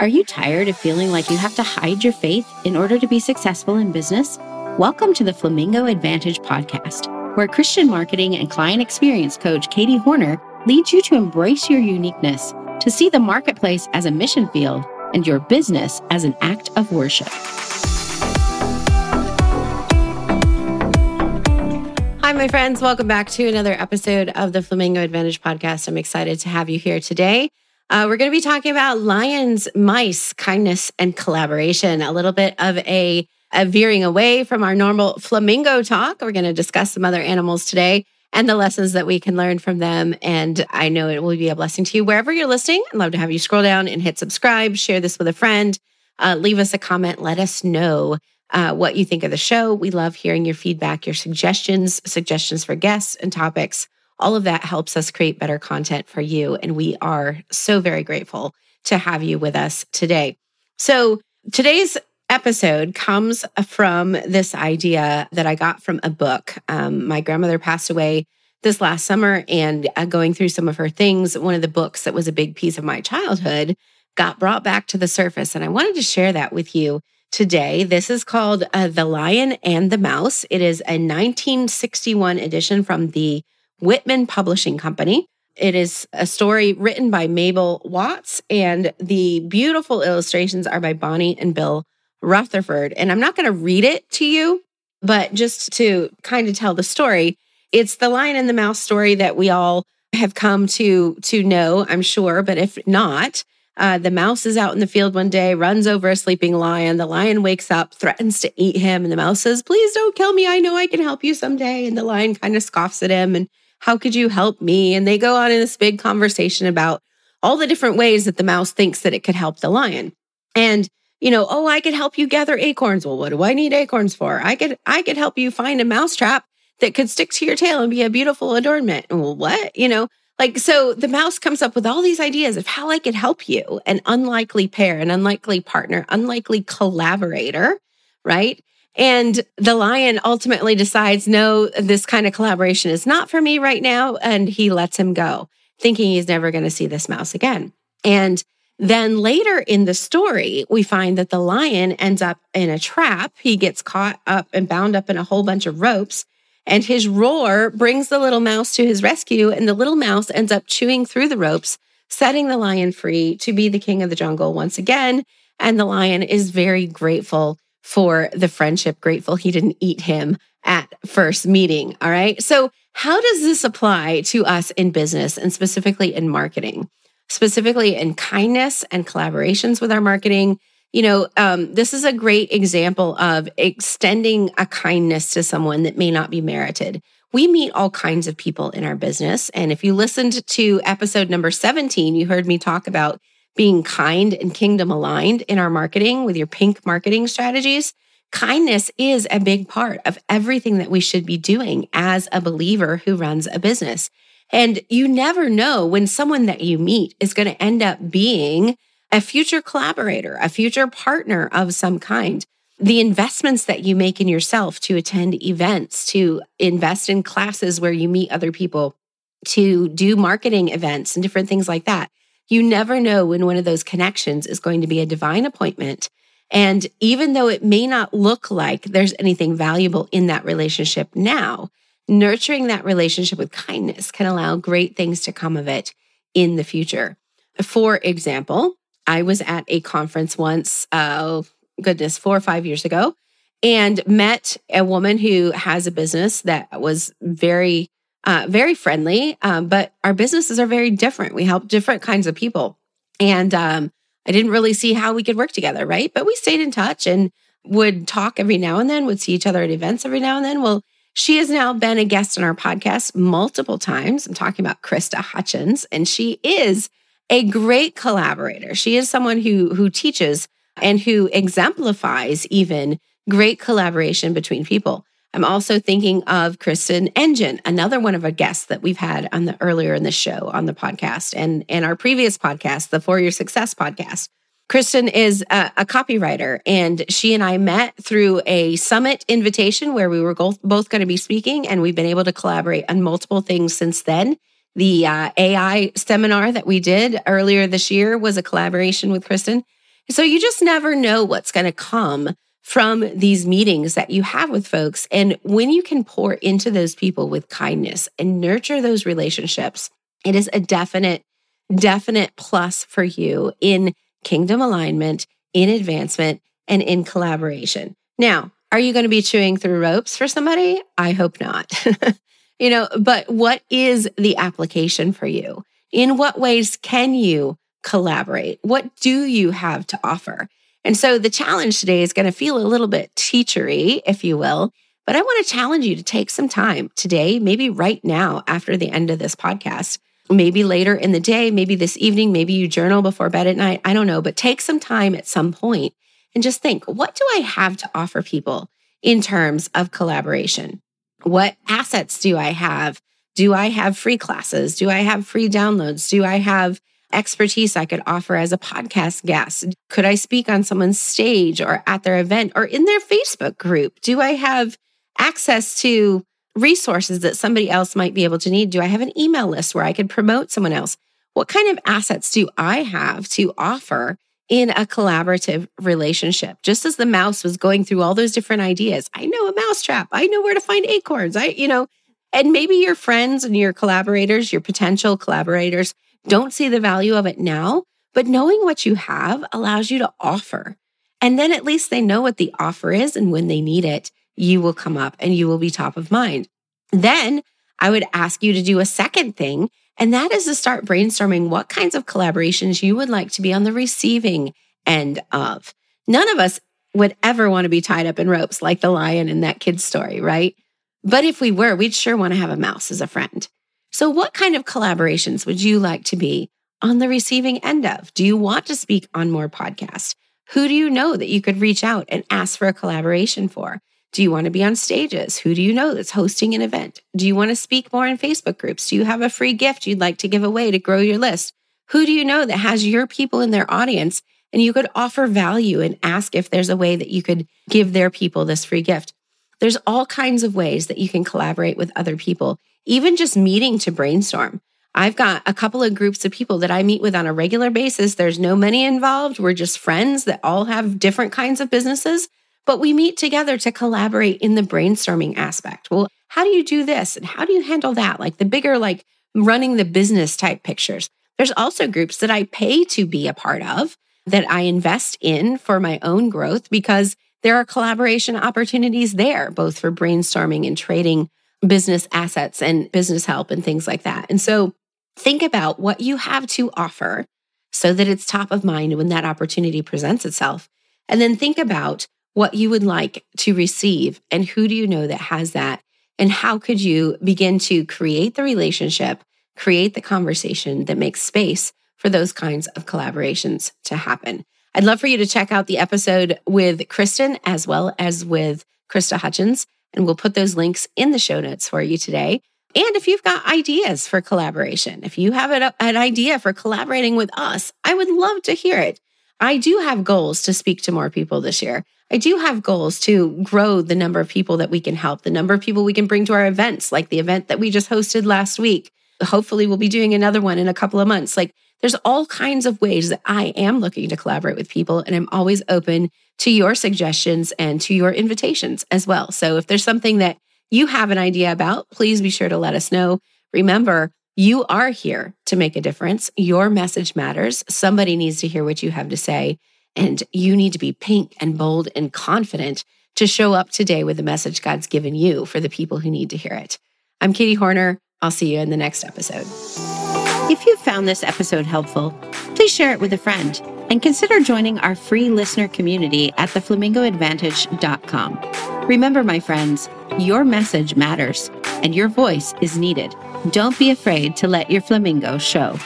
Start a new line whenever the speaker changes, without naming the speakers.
Are you tired of feeling like you have to hide your faith in order to be successful in business? Welcome to the Flamingo Advantage podcast, where Christian marketing and client experience coach Katie Hornor leads you to embrace your uniqueness, to see the marketplace as a mission field and your business as an act of worship. Hi, my friends. Welcome back to another episode of the Flamingo Advantage podcast. I'm excited to have you here today. Uh, we're going to be talking about lions, mice, kindness, and collaboration. A little bit of a, a veering away from our normal flamingo talk. We're going to discuss some other animals today and the lessons that we can learn from them. And I know it will be a blessing to you wherever you're listening. I'd love to have you scroll down and hit subscribe, share this with a friend, uh, leave us a comment, let us know uh, what you think of the show. We love hearing your feedback, your suggestions, suggestions for guests and topics. All of that helps us create better content for you. And we are so very grateful to have you with us today. So today's episode comes from this idea that I got from a book. Um, my grandmother passed away this last summer, and uh, going through some of her things, one of the books that was a big piece of my childhood got brought back to the surface. And I wanted to share that with you today. This is called uh, The Lion and the Mouse. It is a 1961 edition from the Whitman Publishing Company. It is a story written by Mabel Watts, and the beautiful illustrations are by Bonnie and Bill Rutherford. And I'm not going to read it to you, but just to kind of tell the story, it's the lion and the mouse story that we all have come to to know, I'm sure. But if not, uh, the mouse is out in the field one day, runs over a sleeping lion. The lion wakes up, threatens to eat him, and the mouse says, "Please don't kill me. I know I can help you someday." And the lion kind of scoffs at him and how could you help me? And they go on in this big conversation about all the different ways that the mouse thinks that it could help the lion. And you know, oh, I could help you gather acorns. Well, what do I need acorns for? I could I could help you find a mouse trap that could stick to your tail and be a beautiful adornment. Well, what? You know, like so the mouse comes up with all these ideas of how I could help you, an unlikely pair, an unlikely partner, unlikely collaborator, right? And the lion ultimately decides, no, this kind of collaboration is not for me right now. And he lets him go, thinking he's never going to see this mouse again. And then later in the story, we find that the lion ends up in a trap. He gets caught up and bound up in a whole bunch of ropes. And his roar brings the little mouse to his rescue. And the little mouse ends up chewing through the ropes, setting the lion free to be the king of the jungle once again. And the lion is very grateful for the friendship, grateful he didn't eat him at first meeting. All right. So, how does this apply to us in business and specifically in marketing, specifically in kindness and collaborations with our marketing? You know, um, this is a great example of extending a kindness to someone that may not be merited. We meet all kinds of people in our business. And if you listened to episode number 17, you heard me talk about being kind and kingdom aligned in our marketing with your pink marketing strategies. Kindness is a big part of everything that we should be doing as a believer who runs a business. And you never know when someone that you meet is going to end up being a future collaborator, a future partner of some kind. The investments that you make in yourself to attend events, to invest in classes where you meet other people, to do marketing events and different things like that. You never know when one of those connections is going to be a divine appointment. And even though it may not look like there's anything valuable in that relationship now, nurturing that relationship with kindness can allow great things to come of it in the future. For example, I was at a conference once, uh, goodness, four or five years ago, and met a woman who has a business that was very uh, very friendly, um, but our businesses are very different. We help different kinds of people. And um, I didn't really see how we could work together, right? But we stayed in touch and would talk every now and then, would see each other at events every now and then. Well, she has now been a guest on our podcast multiple times. I'm talking about Christa Hutchins, and she is a great collaborator. She is someone who who teaches and who exemplifies even great collaboration between people. I'm also thinking of Kristen Engen, another one of our guests that we've had on the earlier in the show on the podcast and and our previous podcast, the For Your Success podcast. Kristen is a, a copywriter, and she and I met through a summit invitation where we were both, both going to be speaking, and we've been able to collaborate on multiple things since then. The uh, AI seminar that we did earlier this year was a collaboration with Kristen. So you just never know what's going to come from these meetings that you have with folks. And when you can pour into those people with kindness and nurture those relationships, it is a definite, definite plus for you in kingdom alignment, in advancement, and in collaboration. Now, are you going to be chewing through ropes for somebody? I hope not. you know, but what is the application for you? In what ways can you collaborate? What do you have to offer? And so the challenge today is going to feel a little bit teachery, if you will. But I want to challenge you to take some time today, maybe right now after the end of this podcast, maybe later in the day, maybe this evening, maybe you journal before bed at night. I don't know, but take some time at some point and just think, what do I have to offer people in terms of collaboration? What assets do I have? Do I have free classes? Do I have free downloads? Do I have expertise I could offer as a podcast guest? Could I speak on someone's stage or at their event or in their Facebook group? Do I have access to resources that somebody else might be able to need? Do I have an email list where I could promote someone else? What kind of assets do I have to offer in a collaborative relationship? Just as the mouse was going through all those different ideas, I know a mousetrap. I know where to find acorns. I, you know, and maybe your friends and your collaborators, your potential collaborators, Mm. don't see the value of it now, but knowing what you have allows you to offer. And then at least they know what the offer is. And when they need it, you will come up and you will be top of mind. Then I would ask you to do a second thing, and that is to start brainstorming what kinds of collaborations you would like to be on the receiving end of. None of us would ever want to be tied up in ropes like the lion in that kid's story, right? But if we were, we'd sure want to have a mouse as a friend. So, what kind of collaborations would you like to be on the receiving end of? Do you want to speak on more podcasts? Who do you know that you could reach out and ask for a collaboration for? Do you want to be on stages? Who do you know that's hosting an event? Do you want to speak more in Facebook groups? Do you have a free gift you'd like to give away to grow your list? Who do you know that has your people in their audience and you could offer value and ask if there's a way that you could give their people this free gift? There's all kinds of ways that you can collaborate with other people even just meeting to brainstorm. I've got a couple of groups of people that I meet with on a regular basis. There's no money involved. We're just friends that all have different kinds of businesses, but we meet together to collaborate in the brainstorming aspect. Well, how do you do this? And how do you handle that? Like the bigger, like running the business type pictures. There's also groups that I pay to be a part of that I invest in for my own growth because there are collaboration opportunities there, both for brainstorming and trading business assets and business help and things like that. And so think about what you have to offer so that it's top of mind when that opportunity presents itself. And then think about what you would like to receive and who do you know that has that? And how could you begin to create the relationship, create the conversation that makes space for those kinds of collaborations to happen? I'd love for you to check out the episode with Kristen as well as with Christa Hutchins. And we'll put those links in the show notes for you today. And if you've got ideas for collaboration, if you have an idea for collaborating with us, I would love to hear it. I do have goals to speak to more people this year. I do have goals to grow the number of people that we can help, the number of people we can bring to our events, like the event that we just hosted last week. Hopefully, we'll be doing another one in a couple of months. Like, there's all kinds of ways that I am looking to collaborate with people, and I'm always open to your suggestions and to your invitations as well. So if there's something that you have an idea about, please be sure to let us know. Remember, you are here to make a difference. Your message matters. Somebody needs to hear what you have to say. And you need to be pink and bold and confident to show up today with the message God's given you for the people who need to hear it. I'm Katie Hornor. I'll see you in the next episode. If you found this episode helpful, please share it with a friend and consider joining our free listener community at theflamingoadvantage.com. Remember, my friends, your message matters and your voice is needed. Don't be afraid to let your flamingo show.